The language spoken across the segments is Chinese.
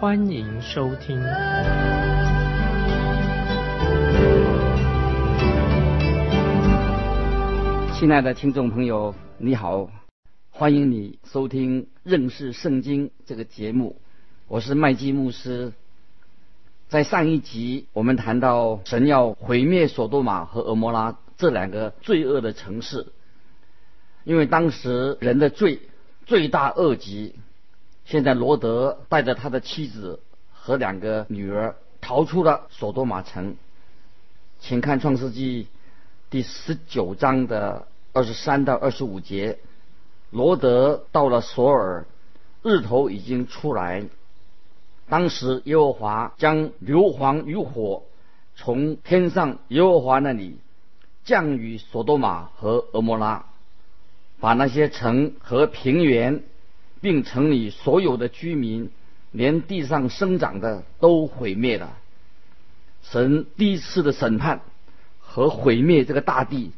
欢迎收听。亲爱的听众朋友，你好，欢迎你收听认识圣经这个节目，我是麦基牧师。在上一集我们谈到神要毁灭索多玛和俄摩拉。这两个罪恶的城市，因为当时人的罪罪大恶极，现在罗德带着他的妻子和两个女儿逃出了索多玛城。请看创世纪第十九章的二十三到二十五节，罗德到了索尔，日头已经出来。当时耶和华将硫磺与火从天上耶和华那里。降雨索多玛和俄摩拉，把那些城和平原，并城里所有的居民，连地上生长的都毁灭了。神第一次的审判和毁灭这个大地，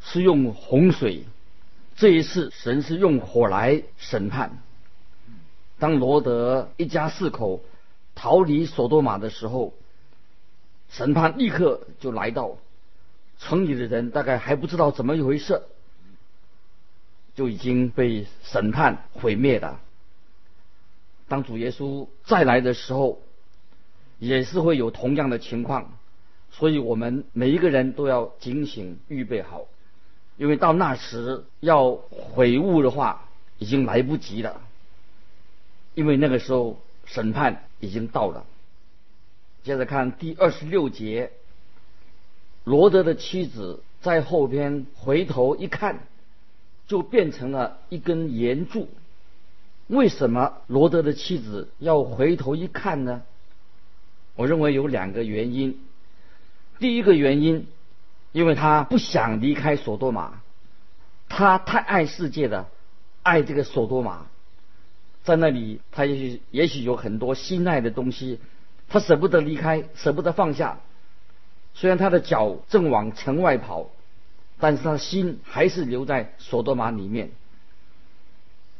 是用洪水；这一次，神是用火来审判。当罗德一家四口逃离索多玛的时候，审判立刻就来到。城里的人大概还不知道怎么一回事，就已经被审判毁灭了。当主耶稣再来的时候，也是会有同样的情况，所以我们每一个人都要警醒预备好，因为到那时要悔悟的话，已经来不及了，因为那个时候审判已经到了。接着看第二十六节。罗德的妻子在后边回头一看，就变成了一根岩柱。为什么罗德的妻子要回头一看呢？我认为有两个原因。第一个原因，因为他不想离开索多玛，他太爱世界的，爱这个索多玛，在那里他也许也许有很多心爱的东西，他舍不得离开，舍不得放下。虽然他的脚正往城外跑，但是他心还是留在索多玛里面。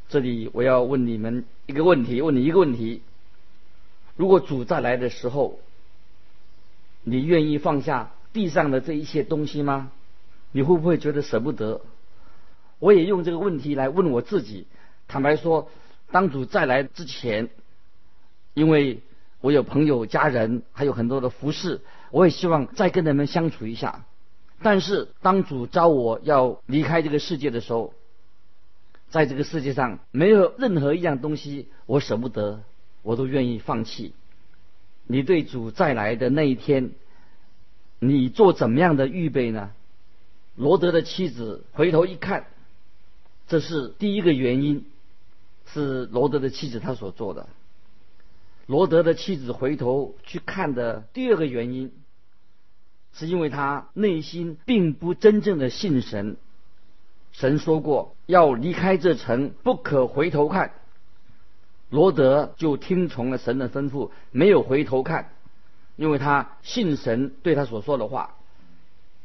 这里我要问你们一个问题，问你一个问题：如果主再来的时候，你愿意放下地上的这一切东西吗？你会不会觉得舍不得？我也用这个问题来问我自己。坦白说，当主再来之前，因为我有朋友、家人，还有很多的服饰。我也希望再跟他们相处一下，但是当主召我要离开这个世界的时候，在这个世界上没有任何一样东西我舍不得，我都愿意放弃。你对主再来的那一天，你做怎么样的预备呢？罗德的妻子回头一看，这是第一个原因，是罗德的妻子她所做的。罗德的妻子回头去看的第二个原因，是因为他内心并不真正的信神。神说过要离开这城，不可回头看。罗德就听从了神的吩咐，没有回头看，因为他信神对他所说的话。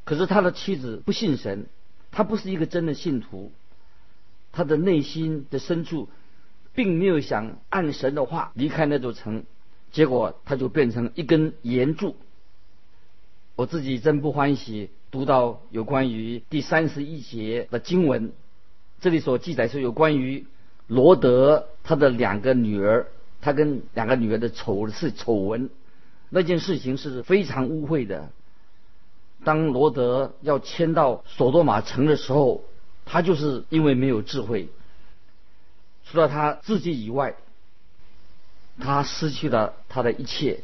可是他的妻子不信神，他不是一个真的信徒，他的内心的深处。并没有想按神的话离开那座城，结果他就变成一根岩柱。我自己真不欢喜读到有关于第三十一节的经文，这里所记载是有关于罗德他的两个女儿，他跟两个女儿的丑是丑闻，那件事情是非常污秽的。当罗德要迁到索多玛城的时候，他就是因为没有智慧。除了他自己以外，他失去了他的一切。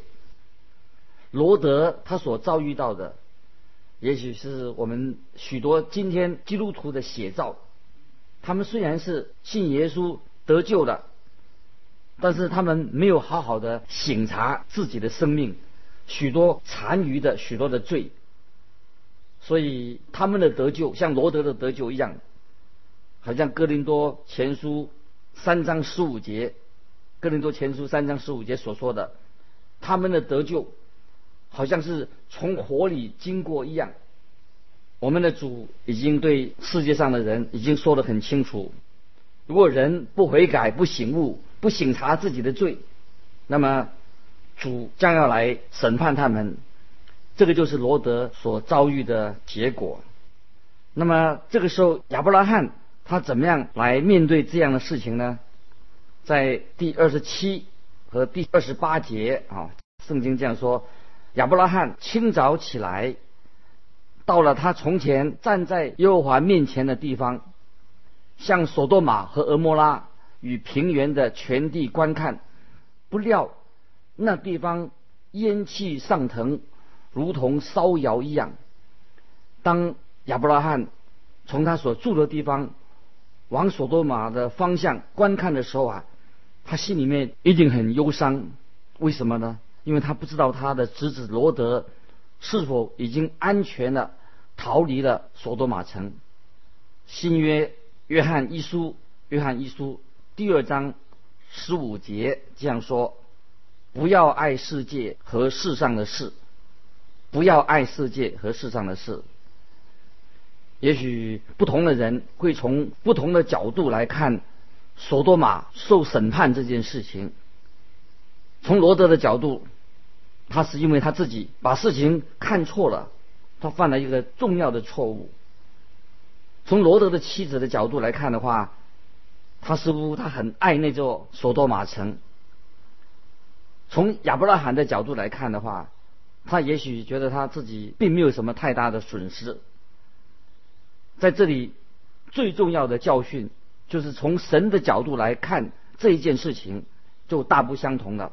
罗德他所遭遇到的，也许是我们许多今天基督徒的写照。他们虽然是信耶稣得救的，但是他们没有好好的省察自己的生命，许多残余的许多的罪，所以他们的得救像罗德的得救一样，好像哥林多前书三章十五节，哥林多前书三章十五节所说的，他们的得救好像是从火里经过一样。我们的主已经对世界上的人已经说得很清楚，如果人不悔改、不醒悟、不醒察自己的罪，那么。主将要来审判他们，这个就是罗德所遭遇的结果。那么这个时候，亚伯拉罕他怎么样来面对这样的事情呢？在第二十七和第二十八节啊，圣经这样说：亚伯拉罕清早起来，到了他从前站在耶和华面前的地方，向索多玛和俄摩拉与平原的全地观看，不料。那地方烟气上腾，如同烧窑一样。当亚伯拉罕从他所住的地方往索多玛的方向观看的时候啊，他心里面一定很忧伤。为什么呢？因为他不知道他的侄子罗德是否已经安全的逃离了索多玛城。新约约翰一书，约翰一书第二章十五节这样说。不要爱世界和世上的事，不要爱世界和世上的事。也许不同的人会从不同的角度来看索多玛受审判这件事情。从罗德的角度，他是因为他自己把事情看错了，他犯了一个重要的错误。从罗德的妻子的角度来看的话，他似乎他很爱那座索多玛城。从亚伯拉罕的角度来看的话，他也许觉得他自己并没有什么太大的损失。在这里，最重要的教训就是从神的角度来看这一件事情，就大不相同了。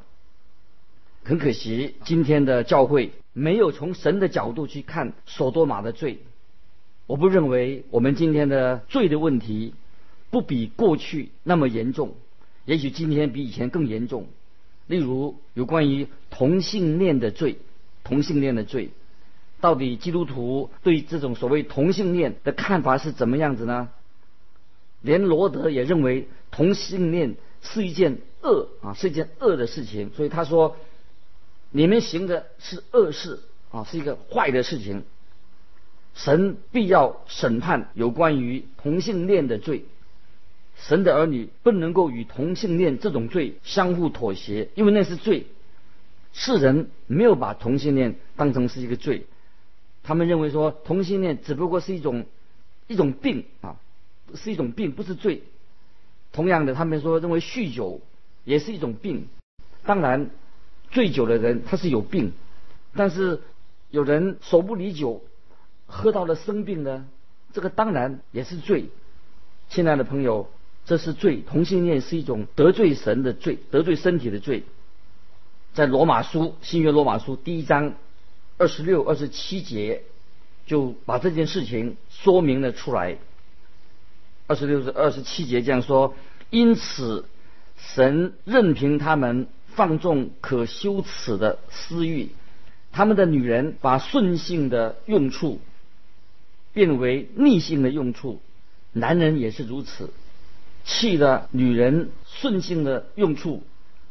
很可惜，今天的教会没有从神的角度去看索多玛的罪。我不认为我们今天的罪的问题不比过去那么严重，也许今天比以前更严重。例如，有关于同性恋的罪，同性恋的罪，到底基督徒对这种所谓同性恋的看法是怎么样子呢？连罗德也认为同性恋是一件恶啊，是一件恶的事情，所以他说，你们行的是恶事啊，是一个坏的事情，神必要审判有关于同性恋的罪。神的儿女不能够与同性恋这种罪相互妥协，因为那是罪。世人没有把同性恋当成是一个罪，他们认为说同性恋只不过是一种一种病啊，是一种病，不是罪。同样的，他们说认为酗酒也是一种病。当然，醉酒的人他是有病，但是有人手不离酒，喝到了生病呢，这个当然也是罪。亲爱的朋友。这是罪，同性恋是一种得罪神的罪，得罪身体的罪。在罗马书新约罗马书第一章二十六、二十七节，就把这件事情说明了出来。二十六至二十七节这样说：因此，神任凭他们放纵可羞耻的私欲，他们的女人把顺性的用处变为逆性的用处，男人也是如此。气的女人顺性的用处，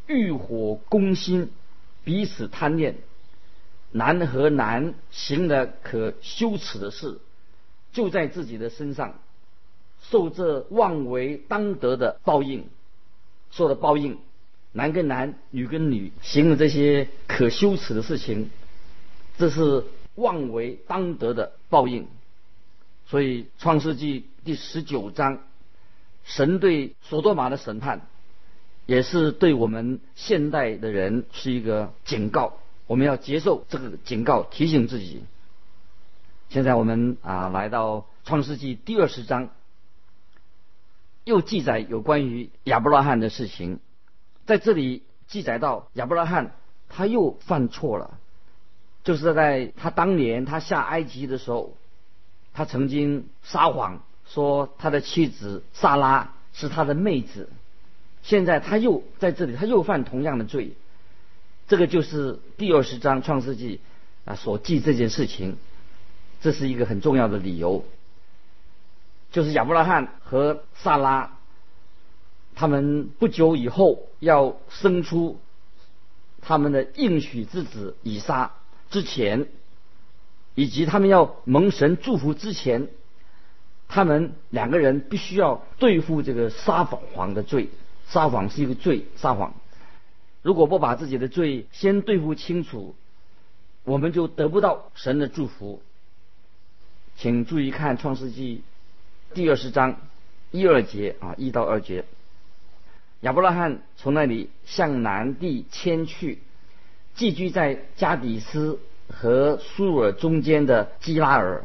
欲火攻心，彼此贪恋；男和男行的可羞耻的事，就在自己的身上受这妄为当得的报应，受的报应。男跟男，女跟女行的这些可羞耻的事情，这是妄为当得的报应。所以，创世纪第十九章。神对索多玛的审判，也是对我们现代的人是一个警告。我们要接受这个警告，提醒自己。现在我们啊，来到创世纪第二十章，又记载有关于亚伯拉罕的事情。在这里记载到亚伯拉罕他又犯错了，就是在他当年他下埃及的时候，他曾经撒谎。说他的妻子萨拉是他的妹子，现在他又在这里，他又犯同样的罪。这个就是第二十章创世纪啊所记这件事情，这是一个很重要的理由，就是亚伯拉罕和萨拉。他们不久以后要生出他们的应许之子以撒之前，以及他们要蒙神祝福之前，他们两个人必须要对付这个撒谎的罪。撒谎是一个罪，撒谎。如果不把自己的罪先对付清楚，我们就得不到神的祝福。请注意看《创世纪》第二十章一二节啊，一到二节。亚伯拉罕从那里向南地迁去，寄居在加底斯和苏尔中间的基拉尔。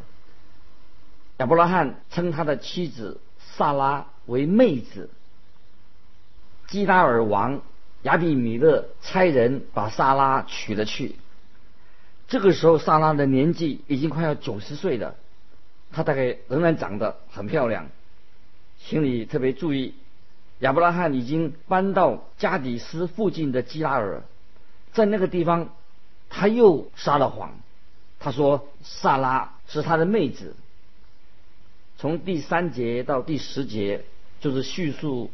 亚伯拉罕称他的妻子萨拉为妹子。基拉尔王亚比米勒差人把萨拉娶了去。这个时候，萨拉的年纪已经快要九十岁了，她大概仍然长得很漂亮。请你特别注意。亚伯拉罕已经搬到加底斯附近的基拉尔，在那个地方，他又撒了谎。他说萨拉是他的妹子。从第三节到第十节，就是叙述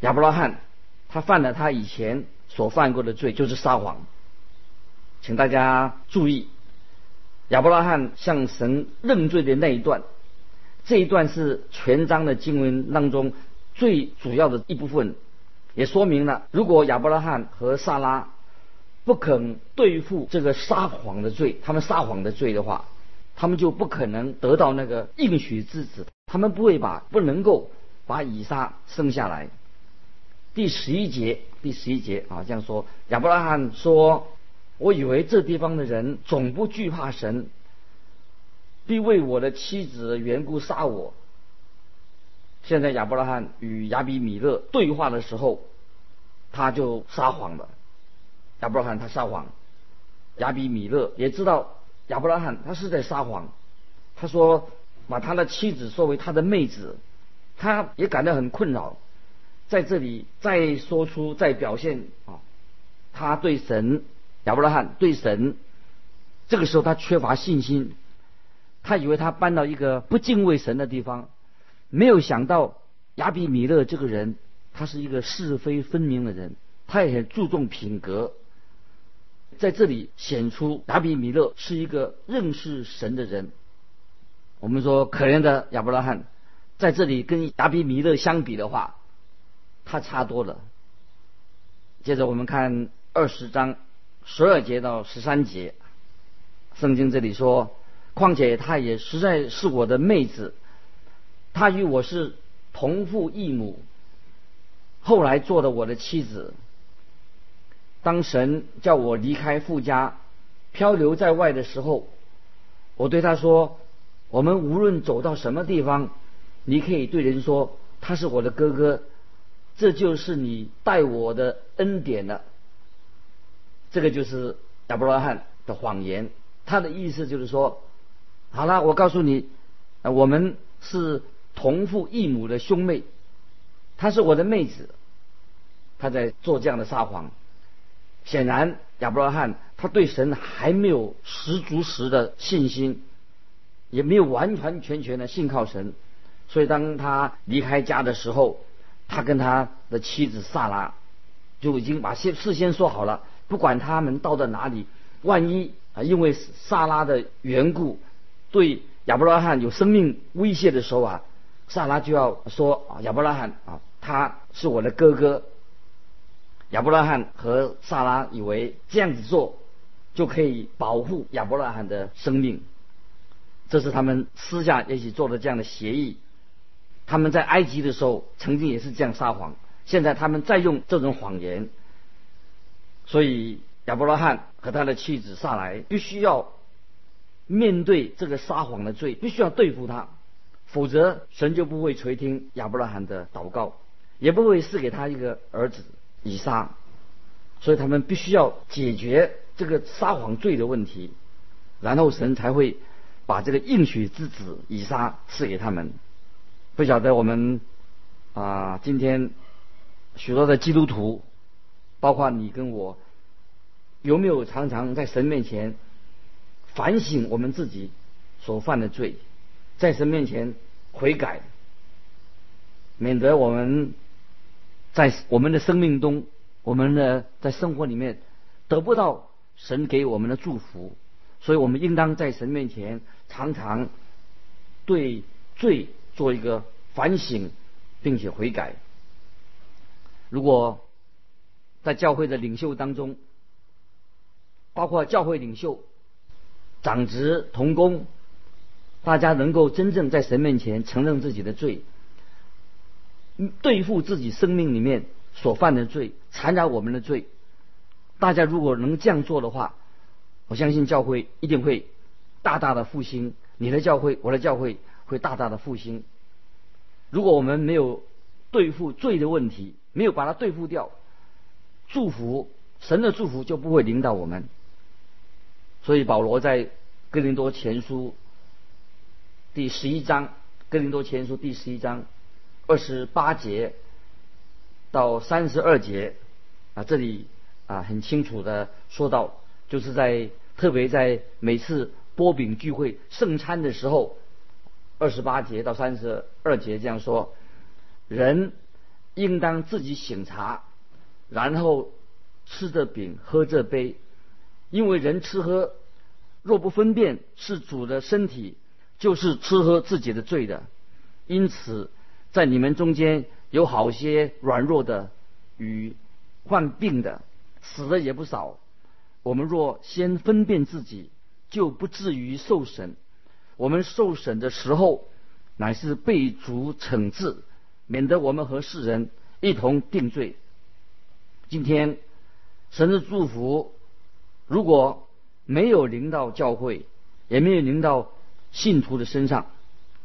亚伯拉罕他犯了他以前所犯过的罪，就是撒谎。请大家注意，亚伯拉罕向神认罪的那一段，这一段是全章的经文当中。最主要的一部分，也说明了，如果亚伯拉罕和萨拉不肯对付这个撒谎的罪，他们撒谎的罪的话，他们就不可能得到那个应许之子，他们不会把不能够把以撒生下来。第十一节，第十一节啊，这样说，亚伯拉罕说：“我以为这地方的人总不惧怕神，必为我的妻子的缘故杀我。”现在亚伯拉罕与亚比米勒对话的时候，他就撒谎了。亚伯拉罕他撒谎，亚比米勒也知道亚伯拉罕他是在撒谎。他说把他的妻子作为他的妹子，他也感到很困扰。在这里再说出再表现啊，他对神亚伯拉罕对神，这个时候他缺乏信心，他以为他搬到一个不敬畏神的地方。没有想到亚比米勒这个人，他是一个是非分明的人，他也很注重品格。在这里显出亚比米勒是一个认识神的人。我们说可怜的亚伯拉罕，在这里跟亚比米勒相比的话，他差多了。接着我们看二十章十二节到十三节，圣经这里说：况且他也实在是我的妹子。她与我是同父异母，后来做了我的妻子。当神叫我离开富家，漂流在外的时候，我对他说：“我们无论走到什么地方，你可以对人说他是我的哥哥，这就是你待我的恩典了。”这个就是亚伯拉罕的谎言。他的意思就是说：“好了，我告诉你，我们是。”同父异母的兄妹，她是我的妹子，他在做这样的撒谎。显然亚伯拉罕他对神还没有十足十的信心，也没有完完全全的信靠神，所以当他离开家的时候，他跟他的妻子萨拉就已经把先事先说好了，不管他们到到哪里，万一啊因为萨拉的缘故对亚伯拉罕有生命威胁的时候啊。萨拉就要说啊，亚伯拉罕啊，他是我的哥哥。亚伯拉罕和萨拉以为这样子做就可以保护亚伯拉罕的生命，这是他们私下一起做的这样的协议。他们在埃及的时候曾经也是这样撒谎，现在他们再用这种谎言，所以亚伯拉罕和他的妻子萨来必须要面对这个撒谎的罪，必须要对付他。否则，神就不会垂听亚伯拉罕的祷告，也不会赐给他一个儿子以撒。所以他们必须要解决这个撒谎罪的问题，然后神才会把这个应许之子以撒赐给他们。不晓得我们啊，今天许多的基督徒，包括你跟我，有没有常常在神面前反省我们自己所犯的罪，在神面前悔改，免得我们在我们的生命中，我们的在生活里面得不到神给我们的祝福，所以我们应当在神面前常常对罪做一个反省，并且悔改。如果在教会的领袖当中，包括教会领袖、长职、同工，大家能够真正在神面前承认自己的罪，对付自己生命里面所犯的罪，缠绕我们的罪。大家如果能这样做的话，我相信教会一定会大大的复兴。你的教会，我的教会会大大的复兴。如果我们没有对付罪的问题，没有把它对付掉，祝福神的祝福就不会领导我们。所以保罗在哥林多前书第十一章，哥林多前书第十一章二十八节到三十二节啊，这里啊很清楚的说到，就是在特别在每次波饼聚会圣餐的时候，二十八节到三十二节这样说，人。应当自己醒茶，然后吃着饼，喝这杯，因为人吃喝若不分辨是主的身体，就是吃喝自己的罪的。因此，在你们中间有好些软弱的与患病的，死的也不少。我们若先分辨自己，就不至于受审。我们受审的时候，乃是被主惩治。免得我们和世人一同定罪。今天神的祝福如果没有临到教会，也没有临到信徒的身上，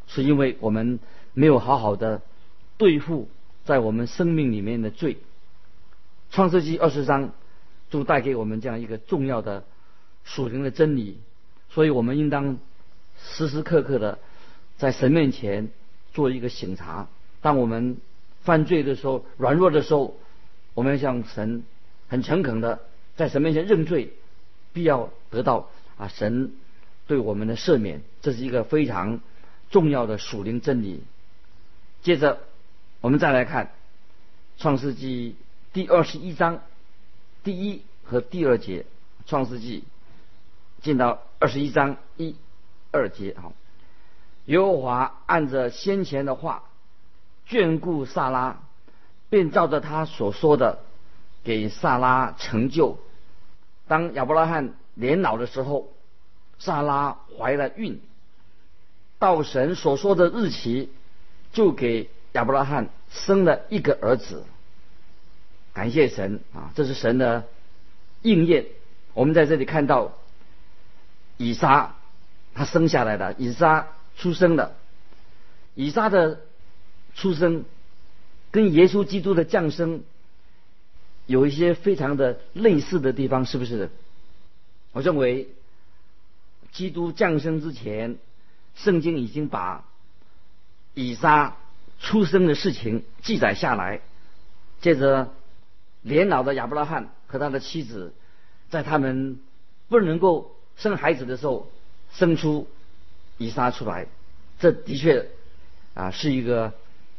是因为我们没有好好的对付在我们生命里面的罪。创世纪二十章就带给我们这样一个重要的属灵的真理，所以我们应当时时刻刻的在神面前做一个醒察。当我们犯罪的时候、软弱的时候，我们要向神很诚恳的在神面前认罪，必要得到啊神对我们的赦免，这是一个非常重要的属灵真理。接着，我们再来看创世纪第二十一章第一和第二节。创世纪进到二十一章一、二节，好，耶和华按着先前的话。眷顾萨拉，便照着他所说的，给萨拉成就。当亚伯拉罕年老的时候，萨拉怀了孕。到神所说的日期，就给亚伯拉罕生了一个儿子。感谢神啊，这是神的应验。我们在这里看到以撒，他生下来的，以撒出生的，以撒的。出生跟耶稣基督的降生有一些非常的类似的地方，是不是？我认为基督降生之前，圣经已经把以撒出生的事情记载下来。接着，年老的亚伯拉罕和他的妻子，在他们不能够生孩子的时候，生出以撒出来。这的确啊是一个。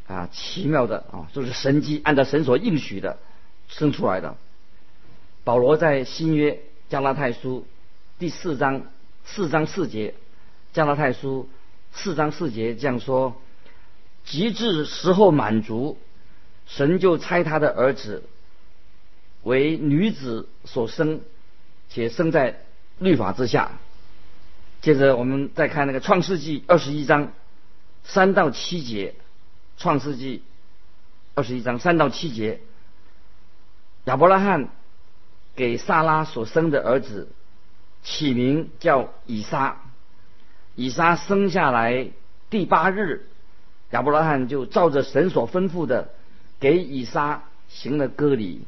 啊，奇妙的啊，就是神迹，按照神所应许的生出来的。保罗在新约加拉太书第四章四章四节，加拉太书四章四节这样说：极致时候满足，神就差他的儿子为女子所生，且生在律法之下。接着我们再看那个创世纪二十一章三到七节。创世纪二十一章三到七节，亚伯拉罕给萨拉所生的儿子起名叫以撒。以撒生下来第八日，亚伯拉罕就照着神所吩咐的，给以撒行了割礼。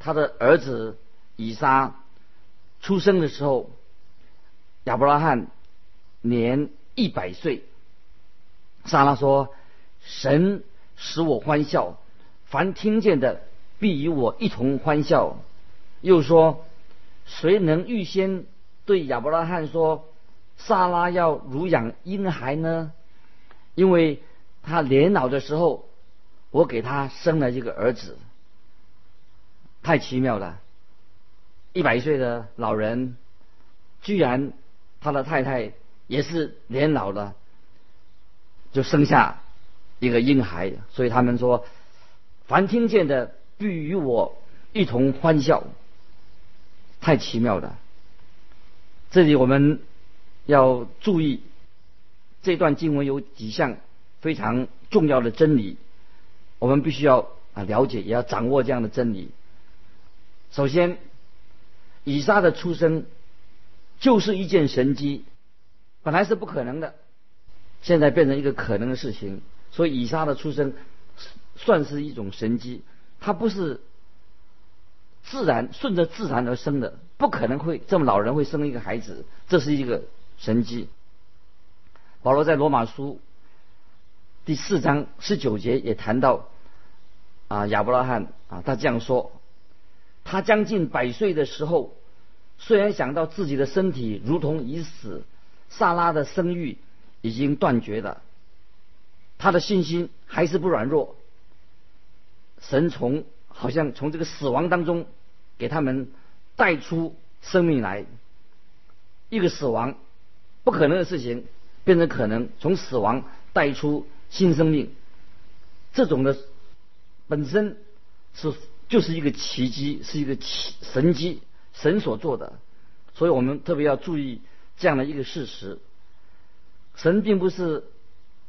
他的儿子以撒出生的时候，亚伯拉罕年一百岁。莎拉说。神使我欢笑，凡听见的必与我一同欢笑。又说，谁能预先对亚伯拉罕说，萨拉要乳养婴孩呢？因为他年老的时候，我给他生了一个儿子。太奇妙了！一百岁的老人，居然他的太太也是年老了，就生下一个婴孩。所以他们说，凡听见的必与我一同欢笑。太奇妙了！这里我们要注意，这段经文有几项非常重要的真理，我们必须要啊了解，也要掌握这样的真理。首先，以撒的出生就是一件神迹，本来是不可能的，现在变成一个可能的事情。所以以撒的出生算是一种神迹，它不是。自然顺着自然而生的，不可能会这么老人会生一个孩子，这是一个神迹。保罗在罗马书第四章十九节也谈到，啊亚伯拉罕啊他这样说，他将近百岁的时候，虽然想到自己的身体如同已死，萨拉的生育已经断绝了，他的信心还是不软弱。神从好像从这个死亡当中。给他们带出生命来，一个死亡不可能的事情变成可能，从死亡带出新生命，这种的本身是就是一个奇迹，是一个奇神迹，神所做的。所以我们特别要注意这样的一个事实：神并不是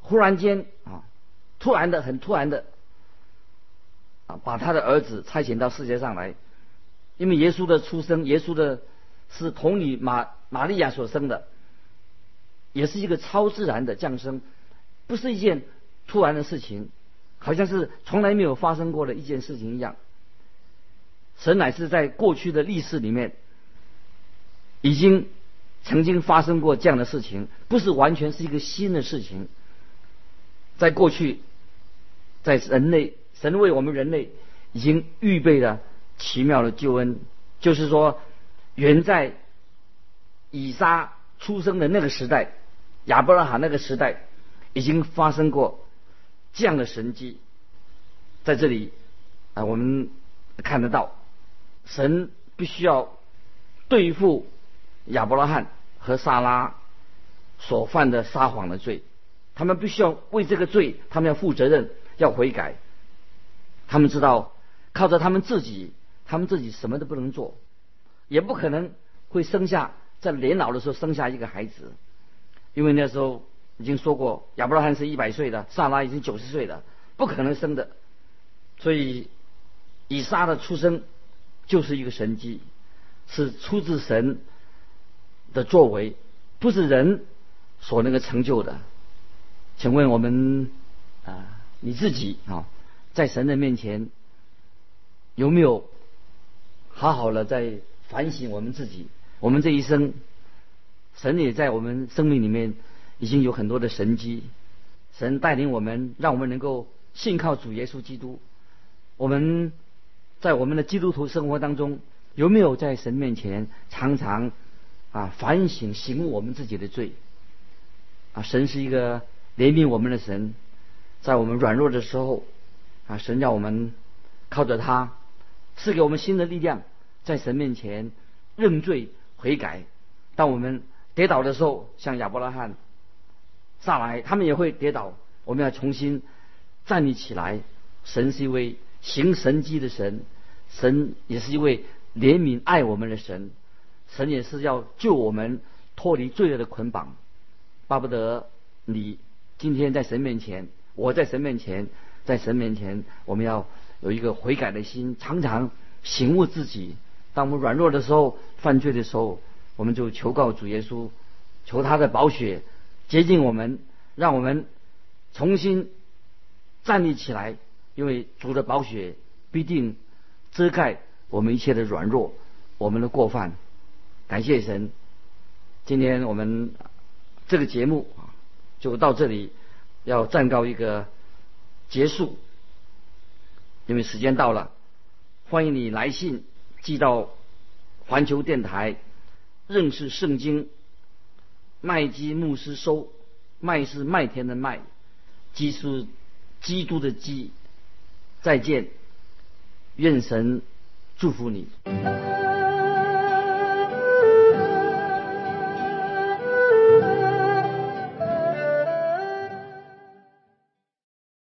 忽然间啊，突然的、很突然的啊，把他的儿子差遣到世界上来。因为耶稣的出生，耶稣的是童女玛玛利亚所生的，也是一个超自然的降生，不是一件突然的事情，好像是从来没有发生过的一件事情一样。神乃是在过去的历史里面，已经曾经发生过这样的事情，不是完全是一个新的事情。在过去，在人类，神为我们人类已经预备了。奇妙的救恩，就是说，原在以撒出生的那个时代，亚伯拉罕那个时代，已经发生过这样的神迹。在这里啊，我们看得到，神必须要对付亚伯拉罕和撒拉所犯的撒谎的罪，他们必须要为这个罪，他们要负责任，要悔改。他们知道，靠着他们自己。他们自己什么都不能做，也不可能会生下在年老的时候生下一个孩子，因为那时候已经说过，亚伯拉罕是一百岁的，萨拉已经九十岁了，不可能生的。所以以撒的出生就是一个神迹，是出自神的作为，不是人所能够成就的。请问我们啊，你自己啊，在神的面前有没有？好好的在反省我们自己，我们这一生，神也在我们生命里面已经有很多的神迹，神带领我们，让我们能够信靠主耶稣基督。我们在我们的基督徒生活当中，有没有在神面前常常啊反省、醒悟我们自己的罪？啊，神是一个怜悯我们的神，在我们软弱的时候，啊，神让我们靠着他。赐给我们新的力量，在神面前认罪悔改。当我们跌倒的时候，像亚伯拉罕、撒来，他们也会跌倒。我们要重新站立起来。神是一位行神迹的神，神也是一位怜悯爱我们的神。神也是要救我们脱离罪恶的捆绑。巴不得你今天在神面前，我在神面前，在神面前，我们要。有一个悔改的心，常常醒悟自己。当我们软弱的时候、犯罪的时候，我们就求告主耶稣，求他的宝血洁净我们，让我们重新站立起来。因为主的宝血必定遮盖我们一切的软弱、我们的过犯。感谢神，今天我们这个节目就到这里，要暂告一个结束。因为时间到了，欢迎你来信寄到环球电台认识圣经。麦基牧师收，麦是麦田的麦，基是基督的基。再见，愿神祝福你。